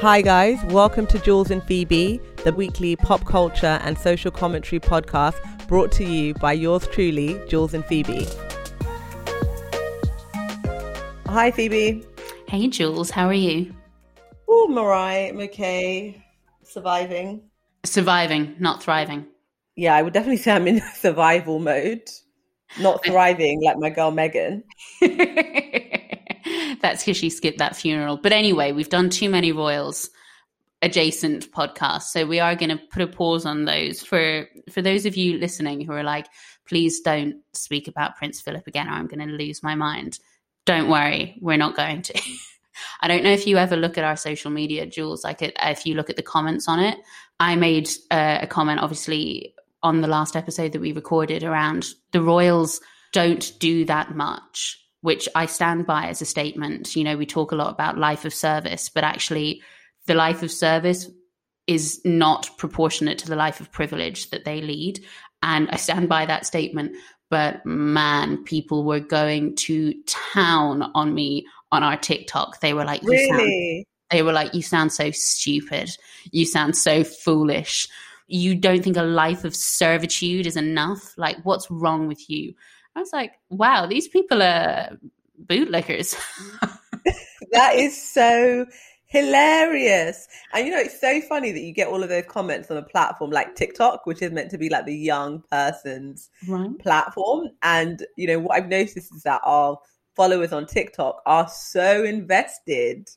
Hi, guys. Welcome to Jules and Phoebe, the weekly pop culture and social commentary podcast brought to you by yours truly, Jules and Phoebe. Hi, Phoebe. Hey, Jules. How are you? Oh, Mariah. I'm okay. Surviving. Surviving, not thriving. Yeah, I would definitely say I'm in survival mode, not thriving like my girl Meghan. That's because she skipped that funeral. But anyway, we've done too many royals adjacent podcasts, so we are going to put a pause on those for for those of you listening who are like, please don't speak about Prince Philip again, or I'm going to lose my mind. Don't worry, we're not going to. I don't know if you ever look at our social media, Jules. Like, if you look at the comments on it, I made uh, a comment, obviously, on the last episode that we recorded around the royals don't do that much which I stand by as a statement. You know, we talk a lot about life of service, but actually, the life of service is not proportionate to the life of privilege that they lead. And I stand by that statement. But man, people were going to town on me on our TikTok. They were like, you really? They were like, you sound so stupid. You sound so foolish. You don't think a life of servitude is enough? Like, what's wrong with you? I was like, wow, these people are bootlickers. that is so hilarious. And you know, it's so funny that you get all of those comments on a platform like TikTok, which is meant to be like the young person's right. platform. And you know, what I've noticed is that our followers on TikTok are so invested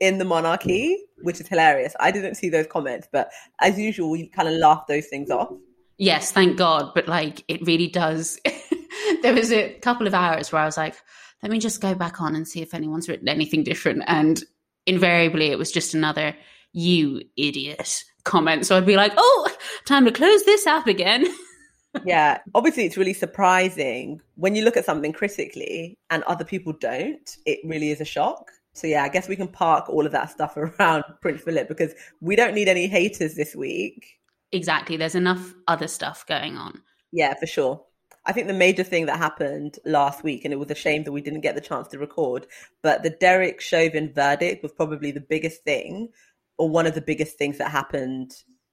in the monarchy, which is hilarious. I didn't see those comments, but as usual, we kind of laugh those things off. Yes, thank God. But like, it really does. there was a couple of hours where I was like, let me just go back on and see if anyone's written anything different. And invariably, it was just another, you idiot comment. So I'd be like, oh, time to close this app again. yeah, obviously, it's really surprising when you look at something critically and other people don't. It really is a shock. So yeah, I guess we can park all of that stuff around Prince Philip because we don't need any haters this week. Exactly. There's enough other stuff going on. Yeah, for sure. I think the major thing that happened last week, and it was a shame that we didn't get the chance to record, but the Derek Chauvin verdict was probably the biggest thing, or one of the biggest things that happened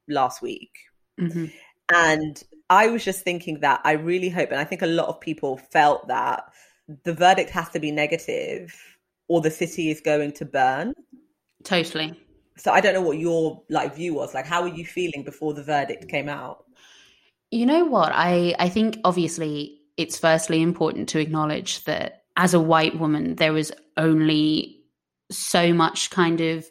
last week. Mm-hmm. And I was just thinking that I really hope, and I think a lot of people felt that the verdict has to be negative, or the city is going to burn. Totally. So I don't know what your like view was. Like, how were you feeling before the verdict came out? You know what? I, I think obviously it's firstly important to acknowledge that as a white woman, there is only so much kind of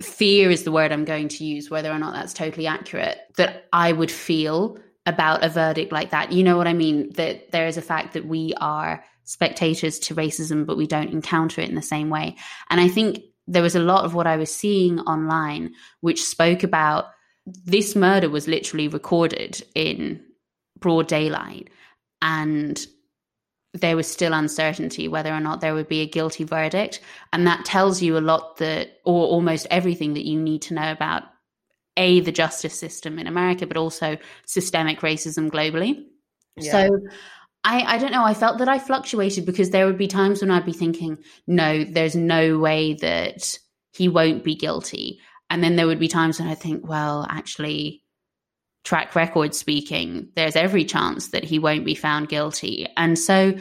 fear is the word I'm going to use, whether or not that's totally accurate, that I would feel about a verdict like that. You know what I mean? That there is a fact that we are spectators to racism, but we don't encounter it in the same way. And I think there was a lot of what I was seeing online which spoke about this murder was literally recorded in broad daylight and there was still uncertainty whether or not there would be a guilty verdict and that tells you a lot that or almost everything that you need to know about a the justice system in america but also systemic racism globally yeah. so I, I don't know. I felt that I fluctuated because there would be times when I'd be thinking, no, there's no way that he won't be guilty. And then there would be times when I think, well, actually, track record speaking, there's every chance that he won't be found guilty. And so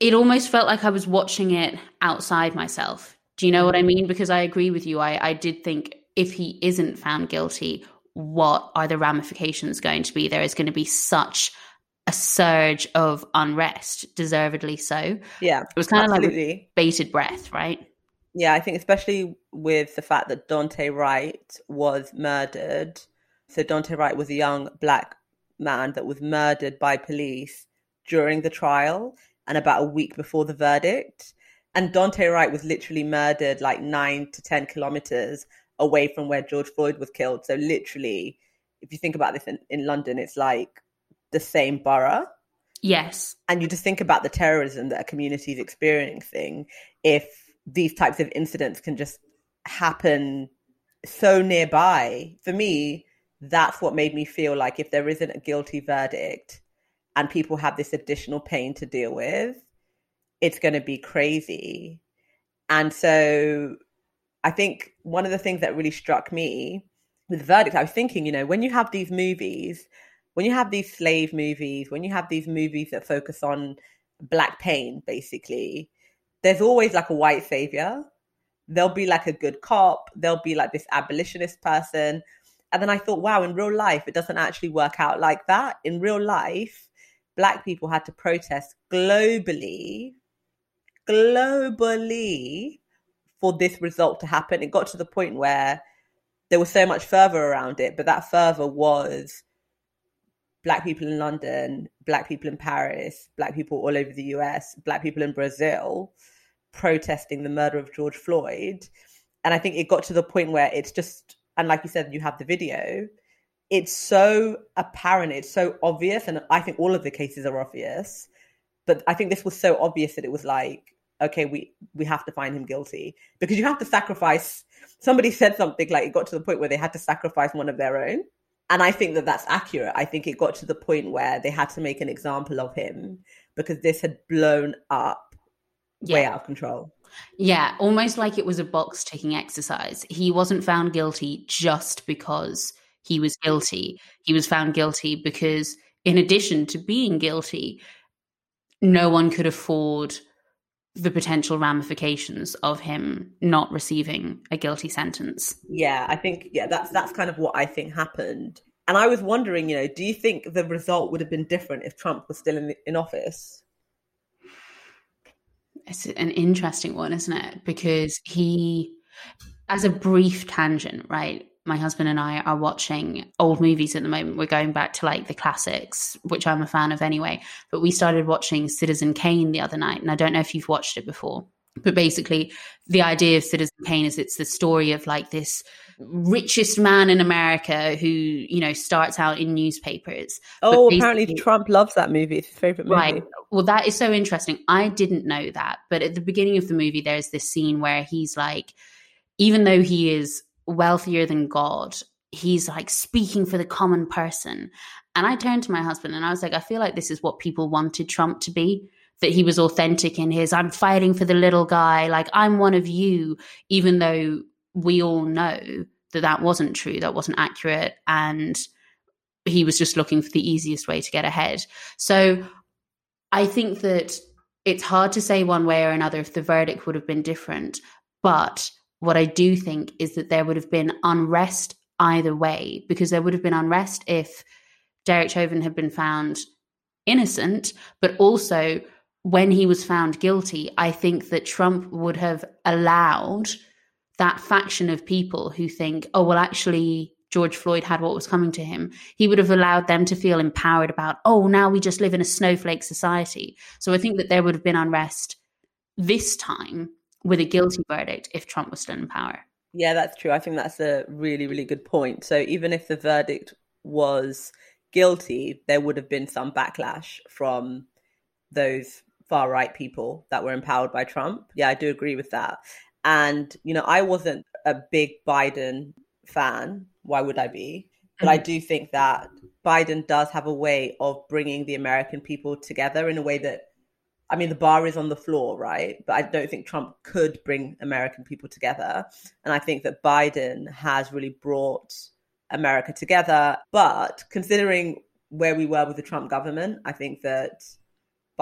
it almost felt like I was watching it outside myself. Do you know what I mean? Because I agree with you. I, I did think if he isn't found guilty, what are the ramifications going to be? There is going to be such a surge of unrest, deservedly so. Yeah. It was kind absolutely. of like bated breath, right? Yeah, I think especially with the fact that Daunte Wright was murdered. So Daunte Wright was a young black man that was murdered by police during the trial and about a week before the verdict. And Daunte Wright was literally murdered like nine to 10 kilometers away from where George Floyd was killed. So, literally, if you think about this in, in London, it's like the same borough. Yes. And you just think about the terrorism that a community is experiencing if these types of incidents can just happen so nearby. For me, that's what made me feel like if there isn't a guilty verdict and people have this additional pain to deal with, it's going to be crazy. And so I think one of the things that really struck me with the verdict, I was thinking, you know, when you have these movies, when you have these slave movies, when you have these movies that focus on black pain, basically, there's always like a white savior. There'll be like a good cop. There'll be like this abolitionist person. And then I thought, wow, in real life, it doesn't actually work out like that. In real life, black people had to protest globally, globally for this result to happen. It got to the point where there was so much fervor around it, but that fervor was black people in London, black people in Paris, black people all over the US, black people in Brazil protesting the murder of George Floyd. And I think it got to the point where it's just, and like you said, you have the video, it's so apparent, it's so obvious. And I think all of the cases are obvious. But I think this was so obvious that it was like, okay, we, we have to find him guilty because you have to sacrifice. Somebody said something like it got to the point where they had to sacrifice one of their own and I think that that's accurate. I think it got to the point where they had to make an example of him because this had blown up yeah. way out of control. Yeah, almost like it was a box ticking exercise. He wasn't found guilty just because he was guilty. He was found guilty because, in addition to being guilty, no one could afford the potential ramifications of him not receiving a guilty sentence. Yeah, I think yeah, that's that's kind of what I think happened. And I was wondering, you know, do you think the result would have been different if Trump was still in in office? It's an interesting one, isn't it? Because he as a brief tangent, right? my husband and I are watching old movies at the moment. We're going back to like the classics, which I'm a fan of anyway. But we started watching Citizen Kane the other night, and I don't know if you've watched it before. But basically, the idea of Citizen Kane is it's the story of like this richest man in America who, you know, starts out in newspapers. Oh, apparently Trump loves that movie. It's his favorite movie. Right. Well, that is so interesting. I didn't know that. But at the beginning of the movie, there's this scene where he's like, even though he is wealthier than God. He's like speaking for the common person. And I turned to my husband and I was like, I feel like this is what people wanted Trump to be. That he was authentic in his, I'm fighting for the little guy, like I'm one of you, even though we all know that that wasn't true, that wasn't accurate. And he was just looking for the easiest way to get ahead. So I think that it's hard to say one way or another if the verdict would have been different. But what I do think is that there would have been unrest either way, because there would have been unrest if Derek Chauvin had been found innocent, but also when he was found guilty, I think that Trump would have allowed that faction of people who think, oh, well, actually, George Floyd had what was coming to him, he would have allowed them to feel empowered about, oh, now we just live in a snowflake society. So I think that there would have been unrest this time with a guilty verdict if Trump was still in power. Yeah, that's true. I think that's a really, really good point. So even if the verdict was guilty, there would have been some backlash from those far right people that were empowered by Trump. Yeah, I do agree with that. And, you know, I wasn't a big Biden fan. Why would I be? But I mm. do think that Biden does have a way of bringing the American people together in a way that I mean, the bar is on the floor, right? But I don't think Trump could bring American people together. And I think that Biden has really brought America together. But considering where we were with the Trump government, I think that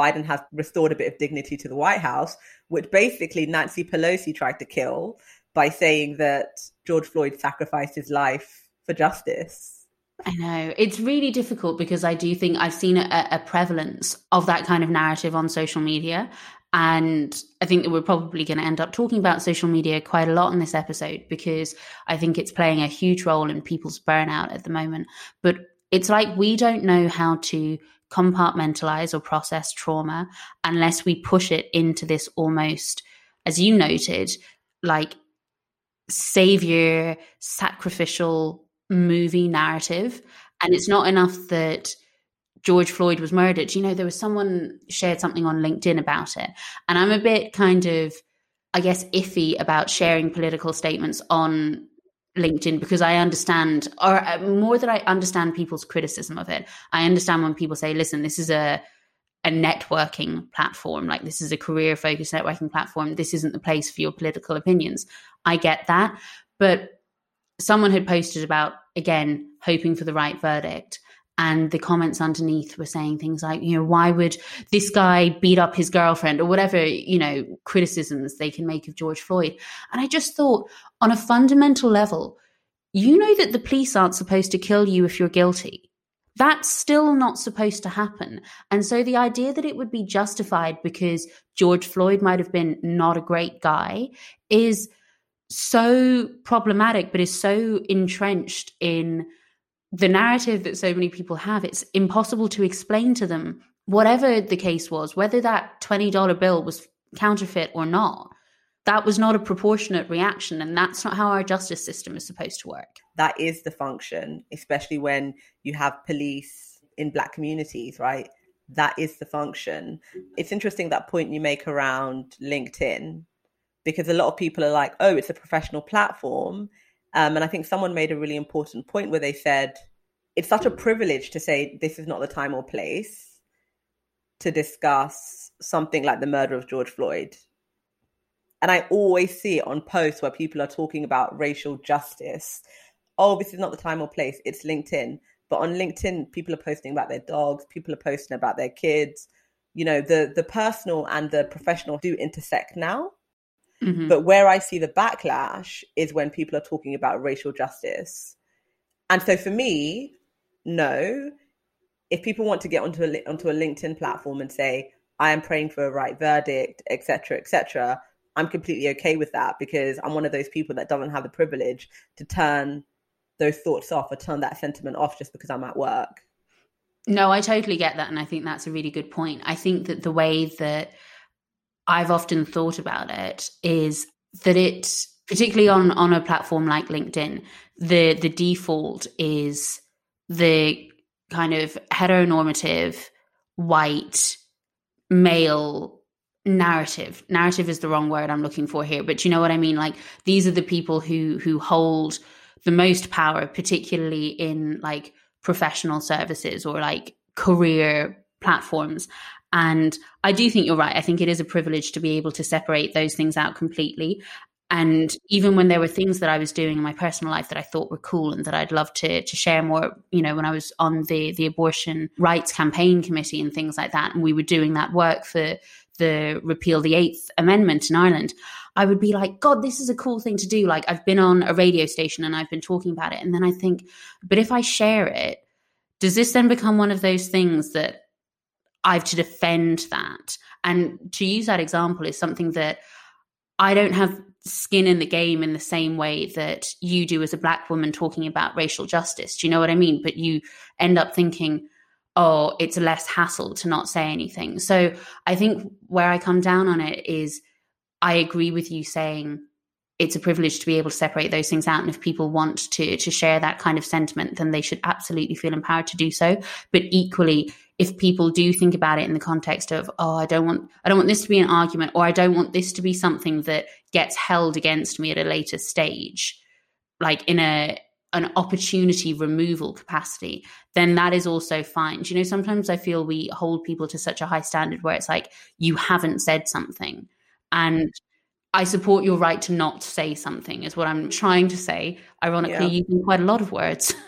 Biden has restored a bit of dignity to the White House, which basically Nancy Pelosi tried to kill by saying that George Floyd sacrificed his life for justice. I know it's really difficult because I do think I've seen a, a, prevalence of that kind of narrative on social media. And I think that we're probably going to end up talking about social media quite a lot in this episode because I think it's playing a huge role in people's burnout at the moment. But it's like we don't know how to compartmentalize or process trauma unless we push it into this almost, as you noted, like savior, sacrificial movie narrative. And it's not enough that George Floyd was murdered. You know, there was someone shared something on LinkedIn about it. And I'm a bit kind of, I guess, iffy about sharing political statements on LinkedIn because I understand, or uh, more than I understand people's criticism of it. I understand when people say, listen, this is a, a networking platform, like this is a career focused networking platform. This isn't the place for your political opinions. I get that. But someone had posted about, again, hoping for the right verdict. And the comments underneath were saying things like, you know, why would this guy beat up his girlfriend or whatever, you know, criticisms they can make of George Floyd. And I just thought, on a fundamental level, you know that the police aren't supposed to kill you if you're guilty. That's still not supposed to happen. And so the idea that it would be justified because George Floyd might have been not a great guy is so problematic, but is so entrenched in the narrative that so many people have. It's impossible to explain to them, whatever the case was, whether that $20 bill was counterfeit or not. That was not a proportionate reaction, and that's not how our justice system is supposed to work that is the function, especially when you have police in black communities, right? That is the function. It's interesting that point you make around LinkedIn because a lot of people are like, oh, it's a professional platform. Um, and I think someone made a really important point where they said, it's such a privilege to say this is not the time or place to discuss something like the murder of George Floyd. And I always see it on posts where people are talking about racial justice oh, this is not the time or place. It's LinkedIn. But on LinkedIn, people are posting about their dogs, people are posting about their kids. You know, the the personal and the professional do intersect now. Mm-hmm. But where I see the backlash is when people are talking about racial justice. And so for me, no, if people want to get onto a onto a LinkedIn platform and say I am praying for a right verdict, etc., etc., I'm completely okay with that because I'm one of those people that doesn't have the privilege to turn those thoughts off or turn that sentiment off just because I'm at work. No, I totally get that. And I think that's a really good point. I think that the way that I've often thought about it is that it, particularly on, on a platform like LinkedIn, the, the default is the kind of heteronormative, white, male narrative. Narrative is the wrong word I'm looking for here, but you know what I mean? Like these are the people who, who hold the most power, particularly in like professional services or like career platforms. And I do think you're right. I think it is a privilege to be able to separate those things out completely. And even when there were things that I was doing in my personal life that I thought were cool and that I'd love to to share more, you know, when I was on the the abortion rights campaign committee and things like that, and we were doing that work for the repeal the Eighth Amendment in Ireland, I would be like, God, this is a cool thing to do. Like, I've been on a radio station and I've been talking about it. And then I think, but if I share it, does this then become one of those things that I've to defend that? And to use that example is something that I don't have skin in the game in the same way that you do as a black woman talking about racial justice. Do you know what I mean? But you end up thinking, oh, it's less hassle to not say anything. So I think where I come down on it is I agree with you saying it's a privilege to be able to separate those things out. And if people want to to share that kind of sentiment, then they should absolutely feel empowered to do so. But equally, if people do think about it in the context of, oh, I don't want I don't want this to be an argument, or I don't want this to be something that gets held against me at a later stage, like in a an opportunity removal capacity, then that is also fine. Do you know, sometimes I feel we hold people to such a high standard where it's like, you haven't said something. And I support your right to not say something, is what I'm trying to say. Ironically, yeah. using quite a lot of words.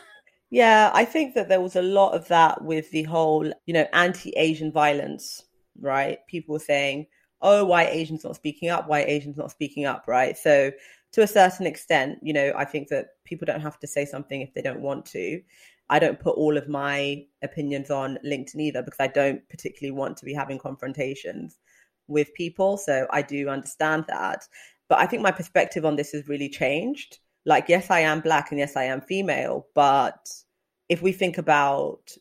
Yeah, I think that there was a lot of that with the whole, you know, anti Asian violence, right? People saying, oh, why Asians not speaking up? Why Asians not speaking up, right? So, to a certain extent, you know, I think that people don't have to say something if they don't want to. I don't put all of my opinions on LinkedIn either because I don't particularly want to be having confrontations with people. So I do understand that. But I think my perspective on this has really changed. Like, yes, I am black and yes, I am female. But if we think about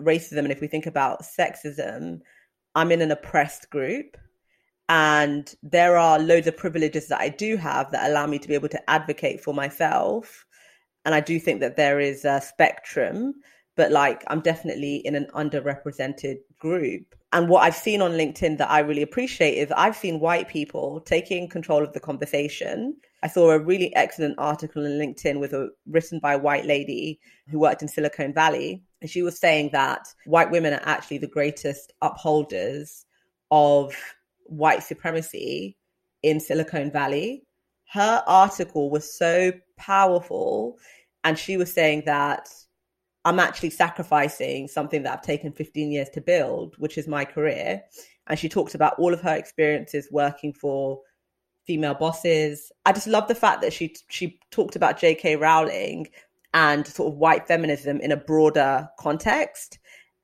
racism and if we think about sexism, I'm in an oppressed group. And there are loads of privileges that I do have that allow me to be able to advocate for myself. And I do think that there is a spectrum, but like I'm definitely in an underrepresented group and what I've seen on LinkedIn that I really appreciate is I've seen white people taking control of the conversation. I saw a really excellent article on LinkedIn with a written by a white lady who worked in Silicon Valley. And she was saying that white women are actually the greatest upholders of white supremacy in Silicon Valley. her article was so powerful. And she was saying that I'm actually sacrificing something that I've taken 15 years to build, which is my career. And she talked about all of her experiences working for female bosses. I just love the fact that she she talked about J.K. Rowling and sort of white feminism in a broader context.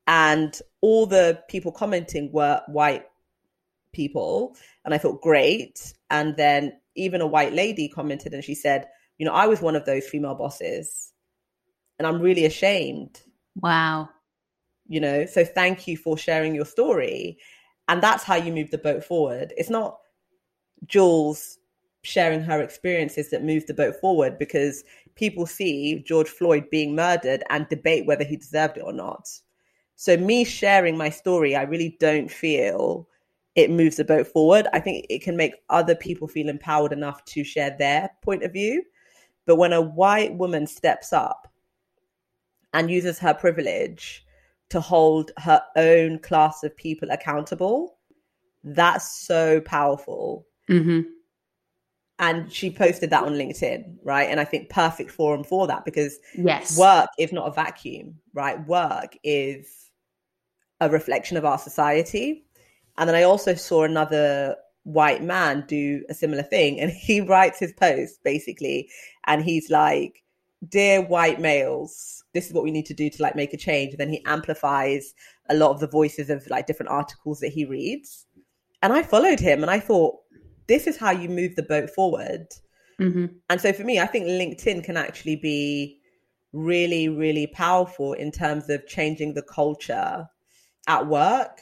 And all the people commenting were white people. And I felt great. And then even a white lady commented and she said, you know, I was one of those female bosses and I'm really ashamed. Wow. You know, so thank you for sharing your story. And that's how you move the boat forward. It's not Jules sharing her experiences that move the boat forward because people see George Floyd being murdered and debate whether he deserved it or not. So, me sharing my story, I really don't feel it moves the boat forward. I think it can make other people feel empowered enough to share their point of view. But when a white woman steps up and uses her privilege to hold her own class of people accountable, that's so powerful. Mm-hmm. And she posted that on LinkedIn, right? And I think perfect forum for that because yes, work is not a vacuum, right? Work is a reflection of our society. And then I also saw another white man do a similar thing. And he writes his post basically, and he's like, Dear white males, this is what we need to do to like make a change. And then he amplifies a lot of the voices of like different articles that he reads. And I followed him and I thought, this is how you move the boat forward. Mm-hmm. And so for me, I think LinkedIn can actually be really, really powerful in terms of changing the culture at work.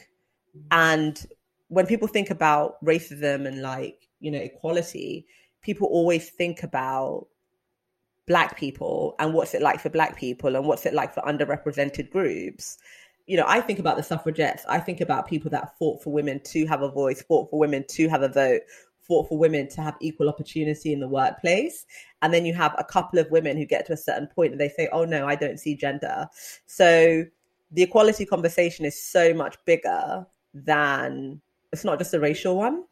And when people think about racism and like, you know, equality, people always think about black people and what's it like for black people and what's it like for underrepresented groups you know i think about the suffragettes. I think about people that fought for women to have a voice fought for women to have a vote fought for women to have equal opportunity in the workplace. And then you have a couple of women who get to a certain point and they say oh no i don't see gender. So the equality conversation is so much bigger than it's not just a racial one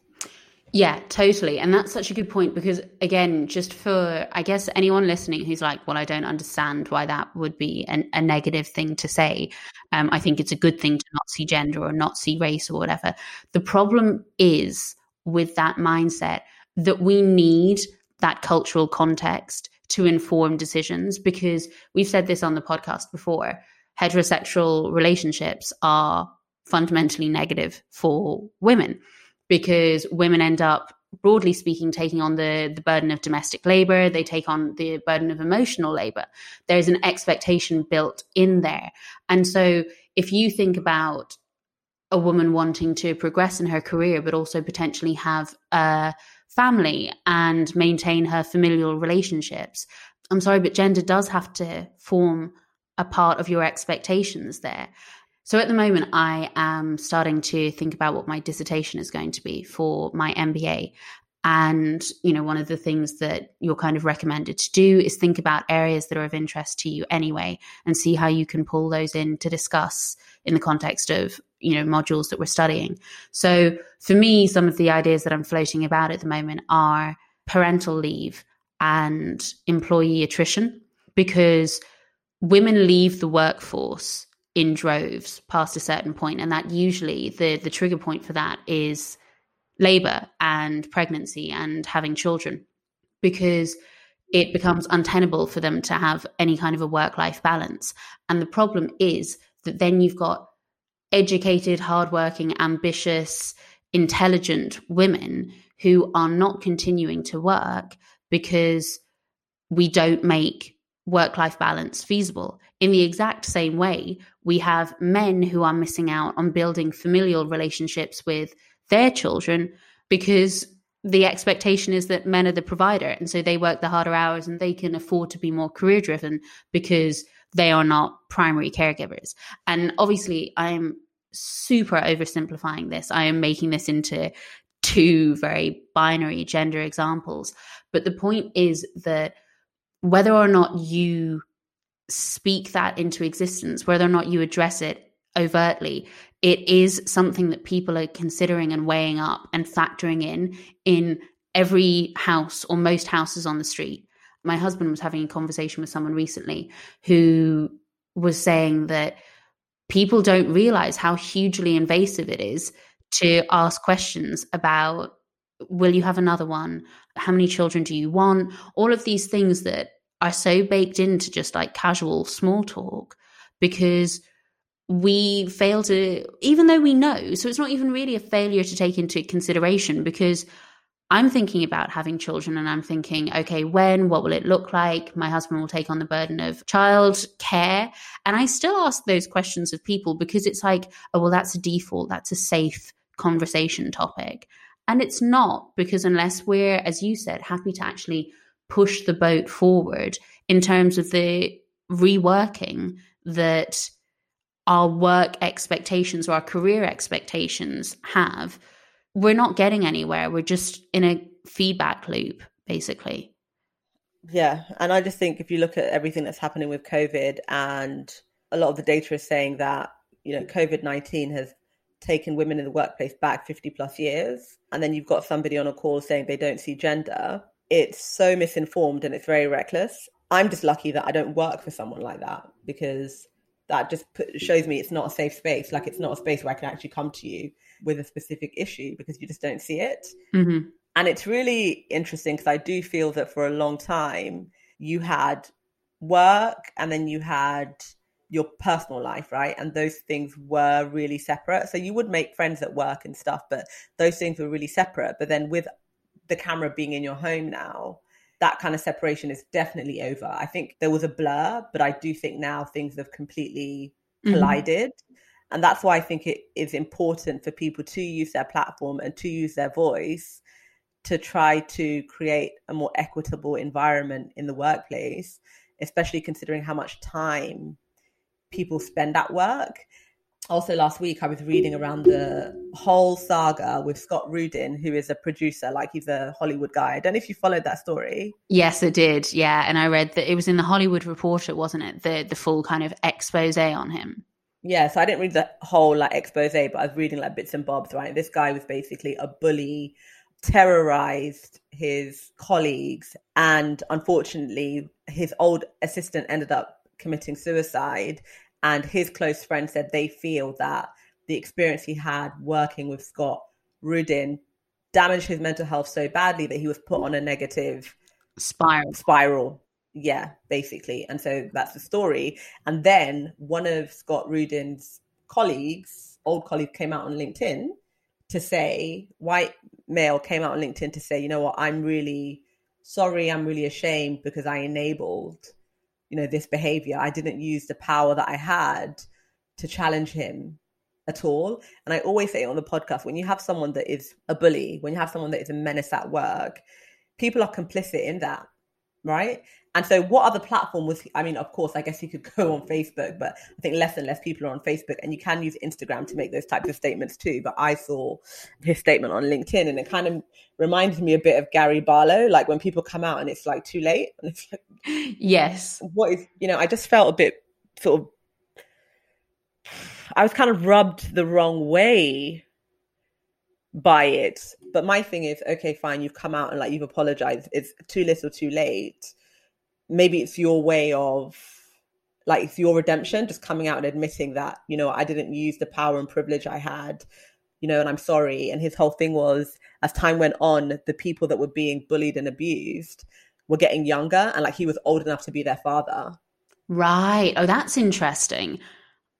yeah, totally. And that's such a good point because, again, just for, I guess, anyone listening who's like, well, I don't understand why that would be an, a negative thing to say. Um, I think it's a good thing to not see gender or not see race or whatever. The problem is with that mindset that we need that cultural context to inform decisions because we've said this on the podcast before heterosexual relationships are fundamentally negative for women because women end up broadly speaking taking on the the burden of domestic labor. They take on the burden of emotional labor. There's an expectation built in there. And so if you think about a woman wanting to progress in her career but also potentially have a family and maintain her familial relationships i'm sorry but gender does have to form a part of your expectations there so at the moment, I am starting to think about what my dissertation is going to be for my MBA. And, you know, one of the things that you're kind of recommended to do is think about areas that are of interest to you anyway and see how you can pull those in to discuss in the context of, you know, modules that we're studying. So for me, some of the ideas that I'm floating about at the moment are parental leave and employee attrition because women leave the workforce in droves past a certain point and that usually the the trigger point for that is labor and pregnancy and having children because it becomes untenable for them to have any kind of a work life balance and the problem is that then you've got educated hardworking ambitious intelligent women who are not continuing to work because we don't make work life balance feasible. In the exact same way, we have men who are missing out on building familial relationships with their children because the expectation is that men are the provider. And so they work the harder hours and they can afford to be more career driven because they are not primary caregivers. And obviously, I'm super oversimplifying this. I am making this into two very binary gender examples. But the point is that whether or not you speak that into existence, whether or not you address it overtly, it is something that people are considering and weighing up and factoring in in every house or most houses on the street. My husband was having a conversation with someone recently who was saying that people don't realize how hugely invasive it is to ask questions about will you have another one? How many children do you want? All of these things that are so baked into just like casual small talk because we fail to, even though we know, so it's not even really a failure to take into consideration because I'm thinking about having children and I'm thinking, okay, when, what will it look like? My husband will take on the burden of child care. And I still ask those questions of people because it's like, oh, well, that's a default, that's a safe conversation topic. And it's not because unless we're, as you said, happy to actually push the boat forward in terms of the reworking that our work expectations or our career expectations have we're not getting anywhere. We're just in a feedback loop, basically. Yeah. And I just think if you look at everything that's happening with COVID, and a lot of the data is saying that, you know, COVID 19 has taken women in the workplace back 50 plus years. And then you've got somebody on a call saying they don't see gender. It's so misinformed and it's very reckless. I'm just lucky that I don't work for someone like that because that just put, shows me it's not a safe space. Like it's not a space where I can actually come to you with a specific issue because you just don't see it. Mm-hmm. And it's really interesting because I do feel that for a long time you had work and then you had your personal life, right? And those things were really separate. So you would make friends at work and stuff, but those things were really separate. But then with the camera being in your home now, that kind of separation is definitely over. I think there was a blur, but I do think now things have completely mm-hmm. collided. Mm-hmm. And that's why I think it is important for people to use their platform and to use their voice to try to create a more equitable environment in the workplace, especially considering how much time people spend at work. Also, last week I was reading around the whole saga with Scott Rudin, who is a producer, like he's a Hollywood guy. I don't know if you followed that story. Yes, it did. Yeah, and I read that it was in the Hollywood Reporter, wasn't it? The the full kind of expose on him yeah, so I didn't read the whole like expose, but I was reading like bits and bobs, right? This guy was basically a bully, terrorized his colleagues, and unfortunately, his old assistant ended up committing suicide. And his close friend said they feel that the experience he had working with Scott Rudin damaged his mental health so badly that he was put on a negative spiral. Spiral yeah, basically. And so that's the story. And then one of Scott Rudin's colleagues, old colleague, came out on LinkedIn to say, white male came out on LinkedIn to say, you know what, I'm really sorry, I'm really ashamed because I enabled, you know, this behavior. I didn't use the power that I had to challenge him at all. And I always say it on the podcast, when you have someone that is a bully, when you have someone that is a menace at work, people are complicit in that right? And so, what other platform was? He, I mean, of course, I guess you could go on Facebook, but I think less and less people are on Facebook, and you can use Instagram to make those types of statements too. But I saw his statement on LinkedIn, and it kind of reminded me a bit of Gary Barlow, like when people come out and it's like too late, and it's like, yes, what is? You know, I just felt a bit sort of. I was kind of rubbed the wrong way by it. But my thing is, okay, fine, you've come out and like you've apologized. It's too little, too late. Maybe it's your way of like it's your redemption, just coming out and admitting that, you know, I didn't use the power and privilege I had, you know, and I'm sorry. And his whole thing was as time went on, the people that were being bullied and abused were getting younger and like he was old enough to be their father. Right. Oh, that's interesting.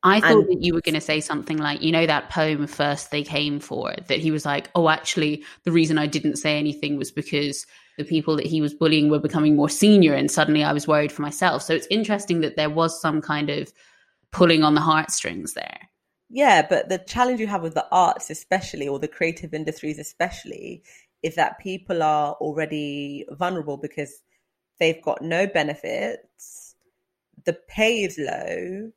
I thought and, that you were going to say something like, you know, that poem first they came for, that he was like, oh, actually, the reason I didn't say anything was because the people that he was bullying were becoming more senior, and suddenly I was worried for myself. So it's interesting that there was some kind of pulling on the heartstrings there. Yeah, but the challenge you have with the arts, especially, or the creative industries, especially, is that people are already vulnerable because they've got no benefits, the pay is low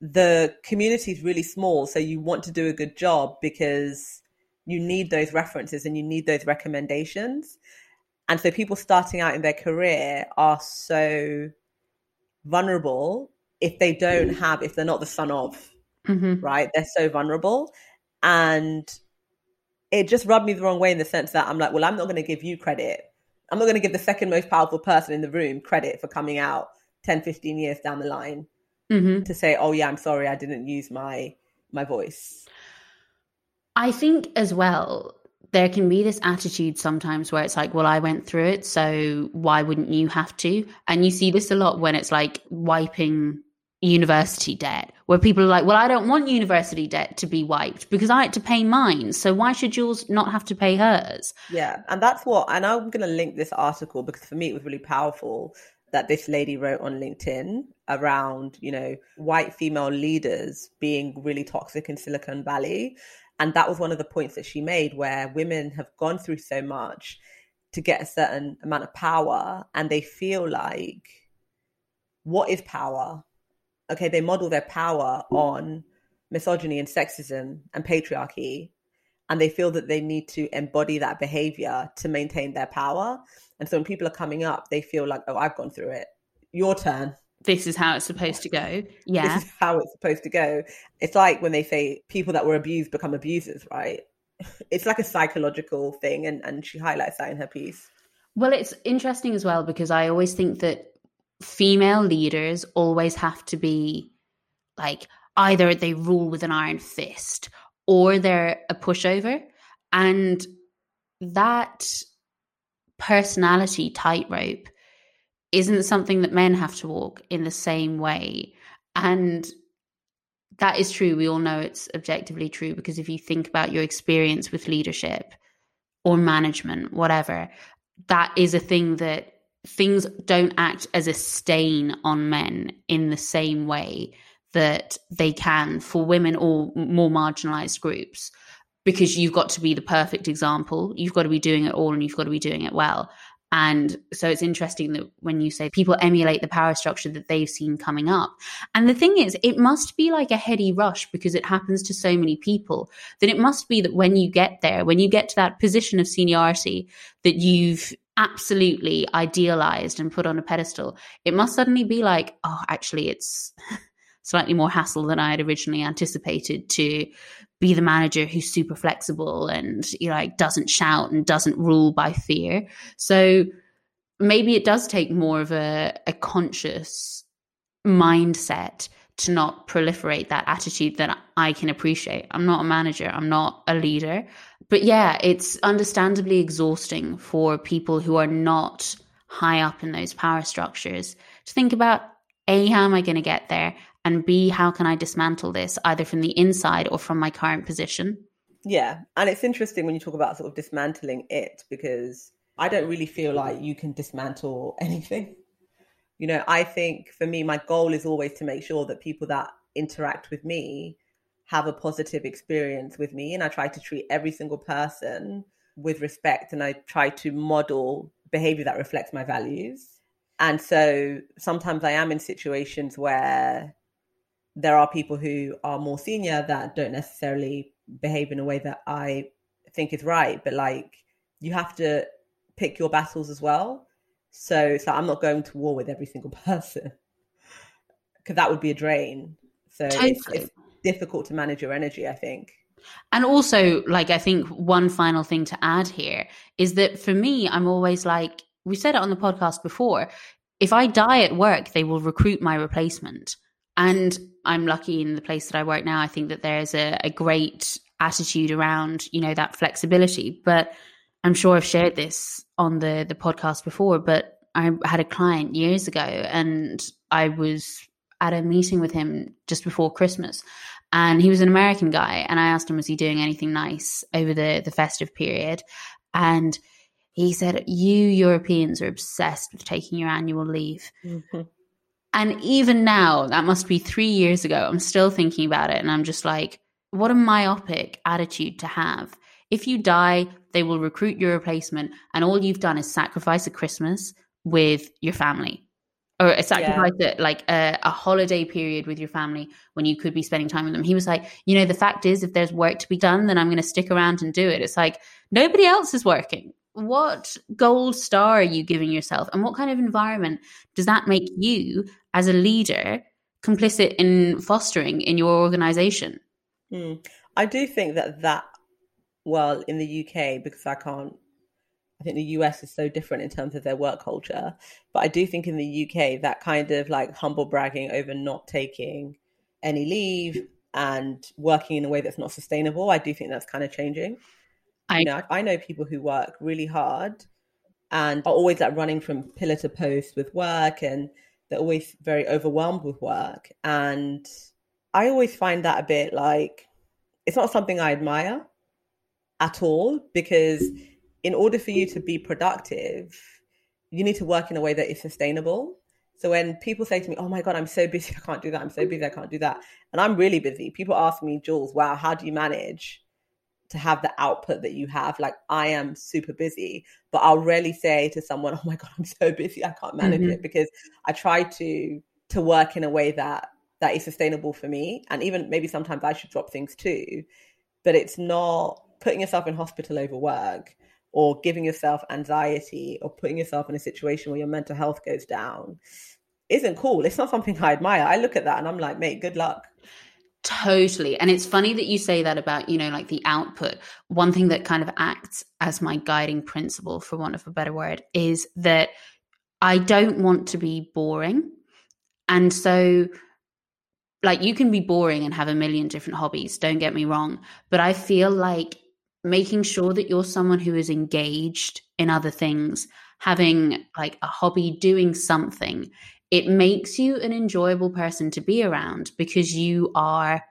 the community is really small, so you want to do a good job because you need those references and you need those recommendations. And so people starting out in their career are so vulnerable if they don't have, if they're not the son of, mm-hmm. right? They're so vulnerable. And it just rubbed me the wrong way in the sense that I'm like, well, I'm not going to give you credit. I'm not going to give the second most powerful person in the room credit for coming out 10, 15 years down the line mm-hmm. to say, oh, yeah, I'm sorry, I didn't use my my voice. I think as well, there can be this attitude sometimes where it's like, well, I went through it, so why wouldn't you have to? And you see this a lot when it's like wiping university debt, where people are like, well, I don't want university debt to be wiped because I had to pay mine. So why should yours not have to pay hers? Yeah. And that's what, and I'm going to link this article because for me it was really powerful that this lady wrote on LinkedIn around, you know, white female leaders being really toxic in Silicon Valley. And that was one of the points that she made where women have gone through so much to get a certain amount of power and they feel like, what is power? Okay, they model their power on misogyny and sexism and patriarchy. And they feel that they need to embody that behavior to maintain their power. And so when people are coming up, they feel like, oh, I've gone through it. Your turn this is how it's supposed to go. Yeah. This is how it's supposed to go. It's like when they say people that were abused become abusers, right? It's like a psychological thing. And, and she highlights that in her piece. Well, it's interesting as well because I always think that female leaders always have to be like either they rule with an iron fist or they're a pushover. And that personality tightrope isn't something that men have to walk in the same way. And that is true. We all know it's objectively true because if you think about your experience with leadership or management, whatever, that is a thing that things don't act as a stain on men in the same way that they can for women or more marginalized groups because you've got to be the perfect example. You've got to be doing it all and you've got to be doing it well. And so it's interesting that when you say people emulate the power structure that they've seen coming up. And the thing is, it must be like a heady rush because it happens to so many people that it must be that when you get there, when you get to that position of seniority that you've absolutely idealized and put on a pedestal, it must suddenly be like, oh, actually, it's slightly more hassle than I had originally anticipated to be the manager who's super flexible and you know like doesn't shout and doesn't rule by fear so maybe it does take more of a, a conscious mindset to not proliferate that attitude that I can appreciate. I'm not a manager, I'm not a leader. But yeah, it's understandably exhausting for people who are not high up in those power structures to think about A, how am I going to get there? And B, how can I dismantle this either from the inside or from my current position? Yeah. And it's interesting when you talk about sort of dismantling it because I don't really feel like you can dismantle anything. You know, I think for me, my goal is always to make sure that people that interact with me have a positive experience with me. And I try to treat every single person with respect and I try to model behavior that reflects my values. And so sometimes I am in situations where there are people who are more senior that don't necessarily behave in a way that I think is right. But like, you have to pick your battles as well. So it's like I'm not going to war with every single person because that would be a drain. So totally. it's, it's difficult to manage your energy, I think. And also, like, I think one final thing to add here is that for me, I'm always like, we said it on the podcast before if I die at work, they will recruit my replacement. And I'm lucky in the place that I work now. I think that there's a, a great attitude around, you know, that flexibility. But I'm sure I've shared this on the the podcast before, but I had a client years ago and I was at a meeting with him just before Christmas. And he was an American guy. And I asked him, was he doing anything nice over the, the festive period? And he said, You Europeans are obsessed with taking your annual leave. Mm-hmm. And even now, that must be three years ago, I'm still thinking about it. And I'm just like, what a myopic attitude to have. If you die, they will recruit your replacement. And all you've done is sacrifice a Christmas with your family or a sacrifice yeah. it like a, a, holiday period with your family when you could be spending time with them. He was like, you know, the fact is, if there's work to be done, then I'm going to stick around and do it. It's like nobody else is working what gold star are you giving yourself and what kind of environment does that make you as a leader complicit in fostering in your organization mm. i do think that that well, in the UK, because I can't, I think the US is so different in terms of their work culture. But I do think in the UK, that kind of like humble bragging over not taking any leave and working in a way that's not sustainable, I do think that's kind of changing. I, you know, I know people who work really hard and are always like running from pillar to post with work and they're always very overwhelmed with work. And I always find that a bit like it's not something I admire at all because in order for you to be productive, you need to work in a way that is sustainable. So when people say to me, "Oh my god, I'm so busy, I can't do that. I'm so busy, I can't do that," and I'm really busy, people ask me, "Jules, wow, how do you manage to have the output that you have?" Like I am super busy, but I'll rarely say to someone, "Oh my god, I'm so busy, I can't manage mm-hmm. it," because I try to to work in a way that that is sustainable for me, and even maybe sometimes I should drop things too, but it's not putting yourself in hospital over work or giving yourself anxiety or putting yourself in a situation where your mental health goes down isn't cool. It's not something I admire. I look at that and I'm like, mate, good luck. Totally. And it's funny that you say that about, you know, like the output. One thing that kind of acts as my guiding principle, for want of a better word, is that I don't want to be boring. And so, like, you can be boring and have a million different hobbies, don't get me wrong. But I feel like making sure that you're someone who is engaged in other things, having like a hobby, doing something, it makes you an enjoyable person to be around because you are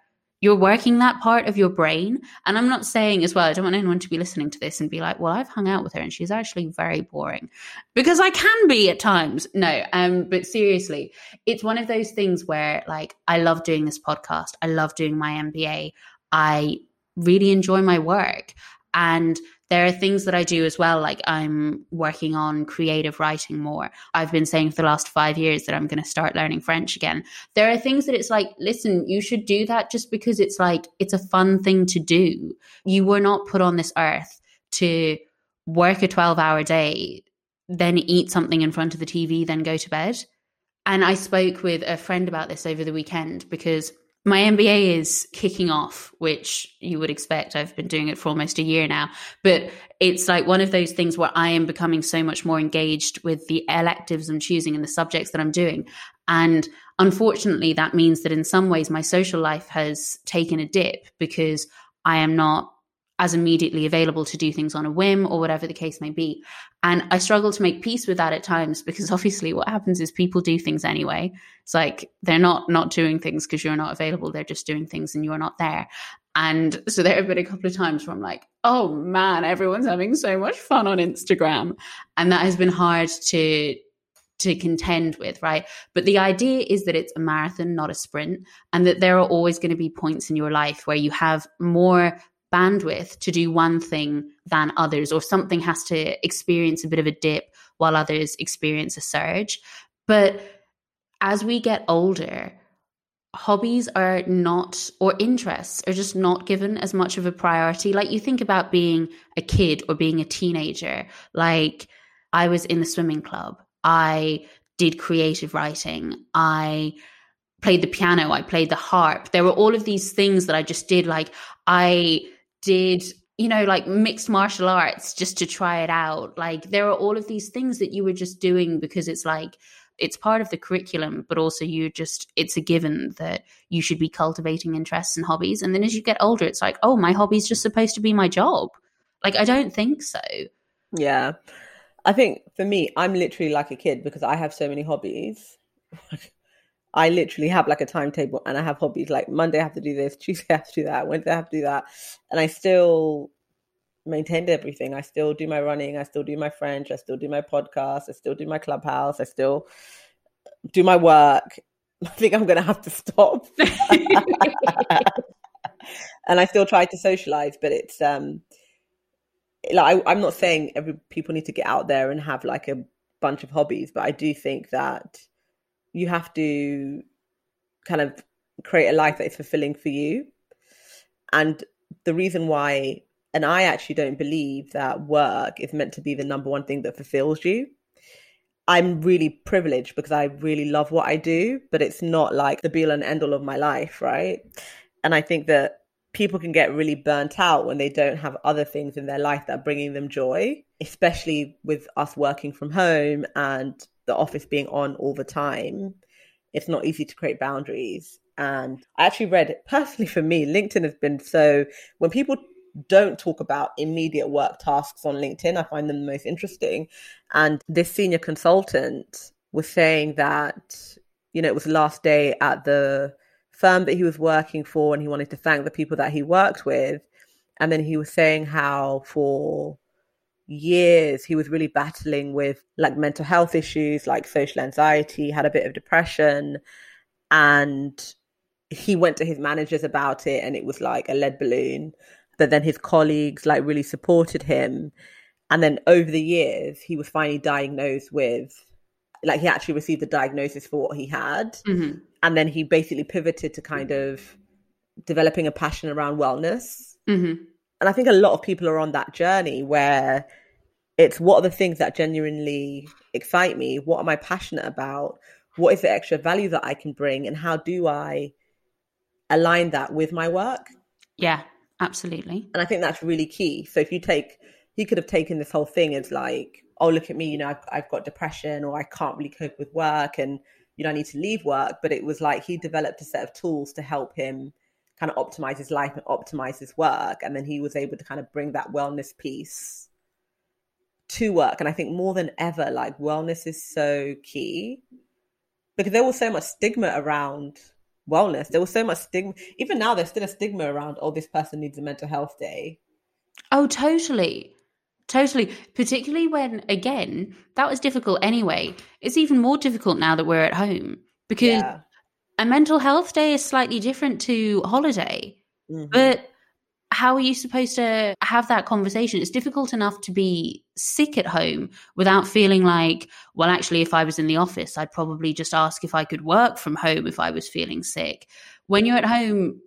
you're working that part of your brain. And I'm not saying as well, I don't want anyone to be listening to this and be like, well, I've hung out with her and she's actually very boring because I can be at times. No, um, but seriously, it's one of those things where like I love doing this podcast. I love doing my MBA. I really enjoy my work. And there are things that I do as well, like I'm working on creative writing more. I've been saying for the last five years that I'm going to start learning French again. There are things that it's like, listen, you should do that just because it's like, it's a fun thing to do. You were not put on this earth to work a 12 hour day, then eat something in front of the TV, then go to bed. And I spoke with a friend about this over the weekend because my MBA is kicking off, which you would expect. I've been doing it for almost a year now, but it's like one of those things where I am becoming so much more engaged with the electives I'm choosing and the subjects that I'm doing. And unfortunately, that means that in some ways my social life has taken a dip because I am not as immediately available to do things on a whim or whatever the case may be. And I struggle to make peace with that at times because obviously what happens is people do things anyway. It's like they're not not doing things because you're not available, they're just doing things and you're not there. And so there have been a couple of times where I'm like, oh man, everyone's having so much fun on Instagram. And that has been hard to to contend with, right? But the idea is that it's a marathon, not a sprint, and that there are always going to be points in your life where you have more bandwidth to do one thing than others, or something has to experience a bit of a dip while others experience a surge. But as we get older, hobbies are not, or interests are just not given as much of a priority. Like you think about being a kid or being a teenager, like I was in the swimming club, I did creative writing, I played the piano, I played the harp. There were all of these things that I just did. Like I did you know like mixed martial arts just to try it out. Like there are all of these things that you were just doing because it's like it's part of the curriculum but also you just it's a given that you should be cultivating interests and hobbies. And then as you get older it's like oh my hobby's just supposed to be my job. Like i don't think so. Yeah. I think for me i'm literally like a kid because i have so many hobbies I literally have like a timetable and I have hobbies like Monday I have to do this, Tuesday I have to do that, Wednesday I have to do that. And I still maintained everything. I still do my running, I still do my French, I still do my podcast, I still do my clubhouse, I still do my work. I think I'm gonna have to stop. and I still try to socialize, but it's um like I, I'm not saying every people need to get out there and have like a bunch of hobbies, but I do think that you have to kind of create a life that is fulfilling for you. And the reason why, and I actually don't believe that work is meant to be the number one thing that fulfills you. I'm really privileged because I really love what I do, but it's not like the be all and end all of my life, right? And I think that people can get really burnt out when they don't have other things in their life that are bringing them joy, especially with us working from home and the office being on all the time. It's not easy to create boundaries. And I actually read personally for me, LinkedIn has been so when people don't talk about immediate work tasks on LinkedIn, I find them the most interesting. And this senior consultant was saying that, you know, it was last day at the firm that he was working for and he wanted to thank the people that he worked with. And then he was saying how for years he was really battling with like mental health issues like social anxiety, had a bit of depression. And he went to his managers about it and it was like a lead balloon. But then his colleagues like really supported him. And then over the years, he was finally diagnosed with like he actually received the diagnosis for what he had. Mm-hmm and then he basically pivoted to kind of developing a passion around wellness. Mm-hmm. And I think a lot of people are on that journey where it's what are the things that genuinely excite me? What am I passionate about? What is the extra value that I can bring? And how do I align that with my work? Yeah, absolutely. And I think that's really key. So if you take, he could have taken this whole thing as like, oh, look at me, you know, I've, I've got depression or I can't really cope with work. And you know, I need to leave work. But it was like he developed a set of tools to help him kind of optimize his life and optimize his work. And then he was able to kind of bring that wellness piece to work. And I think more than ever, like wellness is so key because there was so much stigma around wellness. There was so much stigma. Even now, there's still a stigma around, oh, this person needs a mental health day. Oh, totally. Totally. Particularly when, again, that was difficult anyway. It's even more difficult now that we're at home because yeah. A mental health day is slightly different to holiday. Mm-hmm. But how are you supposed to have that conversation? It's difficult enough to be sick at home without feeling like, well, actually, if I was in the office, I'd probably just ask if I could work from home if I was feeling sick. When you're at home,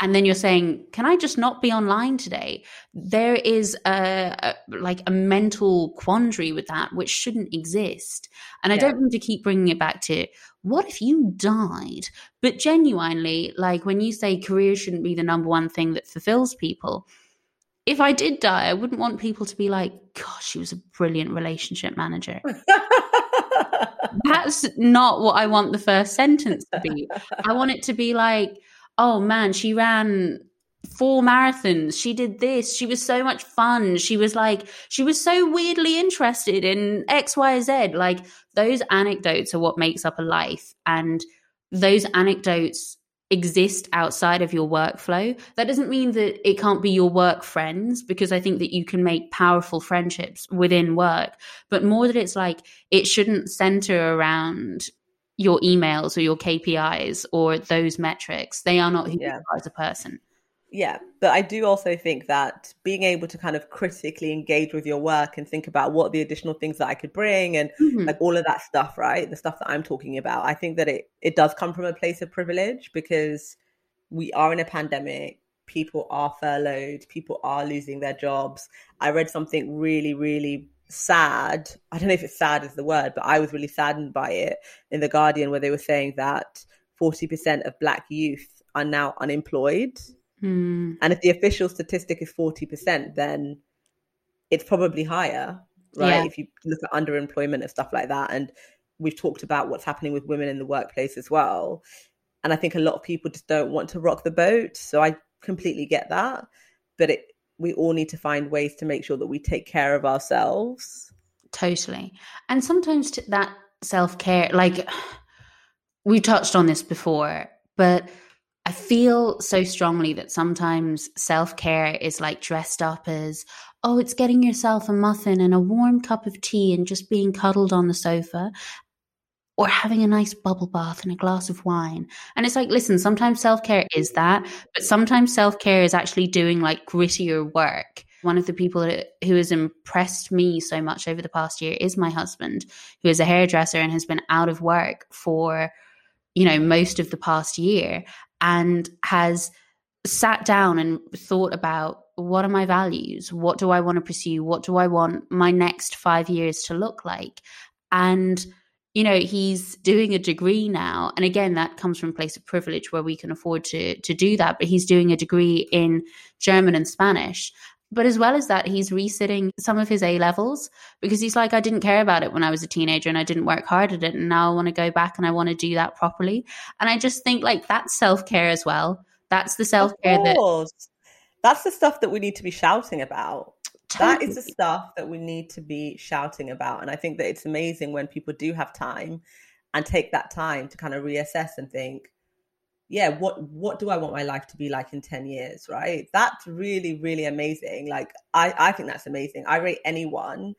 and then you're saying can i just not be online today? There is a, a, like a mental quandary with that which shouldn't exist. And i don't mean to keep bringing it back to what if you died? But genuinely like when you say career shouldn't be the number one thing that fulfills people if i did die i wouldn't want people to be like gosh she was a brilliant relationship manager. That's not what i want the first sentence to be. I want it to be like oh man, she ran four marathons. She did this. She was so much fun. She was like, she was so weirdly interested in X, Y, Z. Like those anecdotes are what makes up a life. And those anecdotes exist outside of your workflow. That doesn't mean that it can't be your work friends, because I think that you can make powerful friendships within work, but more that it's like, it shouldn't center around your emails or your KPIs or those metrics. They are not who yeah. you are as a person. Yeah, but I do also think that being able to kind of critically engage with your work and think about what the additional things that I could bring and mm-hmm. like all of that stuff, right? The stuff that I'm talking about, I think that it it does come from a place of privilege because we are in a pandemic. People are furloughed. People are losing their jobs. I read something really, really sad. I don't know if it's sad is the word, but I was really saddened by it in The Guardian, where they were saying that 40% of Black youth are now unemployed. Mm. And if the official statistic is 40%, then it's probably higher, right? Yeah. If you look at underemployment and stuff like that. And we've talked about what's happening with women in the workplace as well. And I think a lot of people just don't want to rock the boat. So I completely get that. But it, we all need to find ways to make sure that we take care of ourselves. Totally. And sometimes that self care, like we touched on this before, but I feel so strongly that sometimes self care is like dressed up as, oh, it's getting yourself a muffin and a warm cup of tea and just being cuddled on the sofa or having a nice bubble bath and a glass of wine. And it's like, listen, sometimes self care is that, but sometimes self care is actually doing like grittier work. One of the people who has impressed me so much over the past year is my husband, who is a hairdresser and has been out of work for, you know, most of the past year and has sat down and thought about what are my values? What do I want to pursue? What do I want my next five years to look like? And you know he's doing a degree now. And again that comes from a place of privilege where we can afford to to do that but he's doing a degree in german and spanish. But as well as that he's resitting some of his a levels because he's like i didn't care about it when i was a teenager and i didn't work hard at it and now i want to go back and i want to do that properly. And i just think like that's self-care as well. That's the self-care that that's the stuff that we need to be shouting about that is the stuff that we need to be shouting about. And I think that it's amazing when people do have time and take that time to kind of reassess and think, yeah, what what do I want my life to be like in 10 years? Right. That's really, really amazing. Like I, I think that's amazing. I rate anyone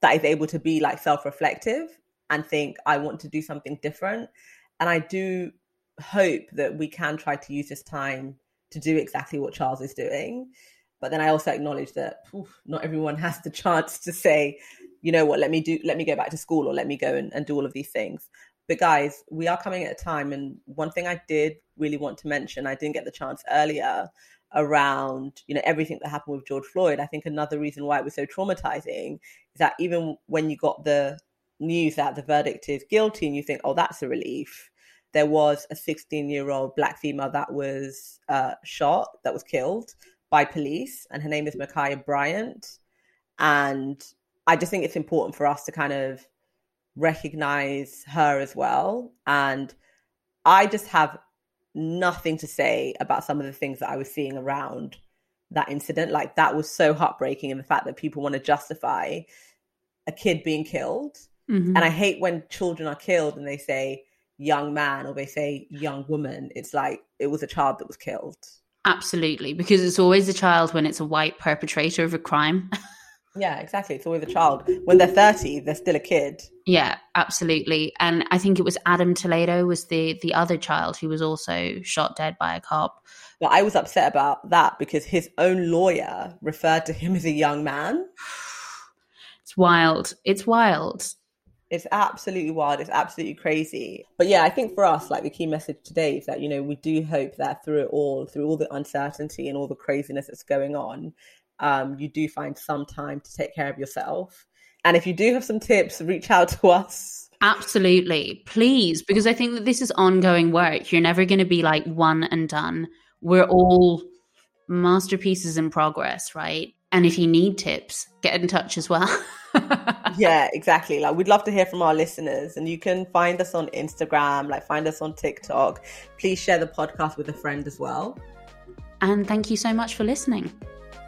that is able to be like self-reflective and think, I want to do something different. And I do hope that we can try to use this time to do exactly what Charles is doing but then I also acknowledge that oof, not everyone has the chance to say, you know what, let me do, let me go back to school or let me go and, and do all of these things. But guys, we are coming at a time, and one thing I did really want to mention, I didn't get the chance earlier around you know everything that happened with George Floyd. I think another reason why it was so traumatizing is that even when you got the news that the verdict is guilty, and you think, oh, that's a relief. There was a 16 year old black female that was uh, shot, that was killed by police, and her name is Ma'Khia Bryant. And I just think it's important for us to kind of recognize her as well. And I just have nothing to say about some of the things that I was seeing around that incident. Like that was so heartbreaking, and the fact that people want to justify a kid being killed. Mm-hmm. And I hate when children are killed and they say young man or they say young woman. It's like it was a child that was killed. Absolutely, because it's always a child when it's a white perpetrator of a crime. yeah, exactly. It's always a child. When they're 30, they're still a kid. Yeah, absolutely. And I think it was Adam Toledo was the the other child who was also shot dead by a cop. Well, I was upset about that because his own lawyer referred to him as a young man. It's wild. It's wild. It's absolutely wild. It's absolutely crazy. But yeah, I think for us, like the key message today is that, you know, we do hope that through it all, through all the uncertainty and all the craziness that's going on, um, you do find some time to take care of yourself. And if you do have some tips, reach out to us. Absolutely. Please, because I think that this is ongoing work. You're never going to be like one and done. We're all masterpieces in progress, right? And if you need tips, get in touch as well. yeah, exactly. Like we'd love to hear from our listeners and you can find us on Instagram, like find us on TikTok. Please share the podcast with a friend as well. And thank you so much for listening.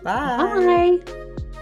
Bye. Bye.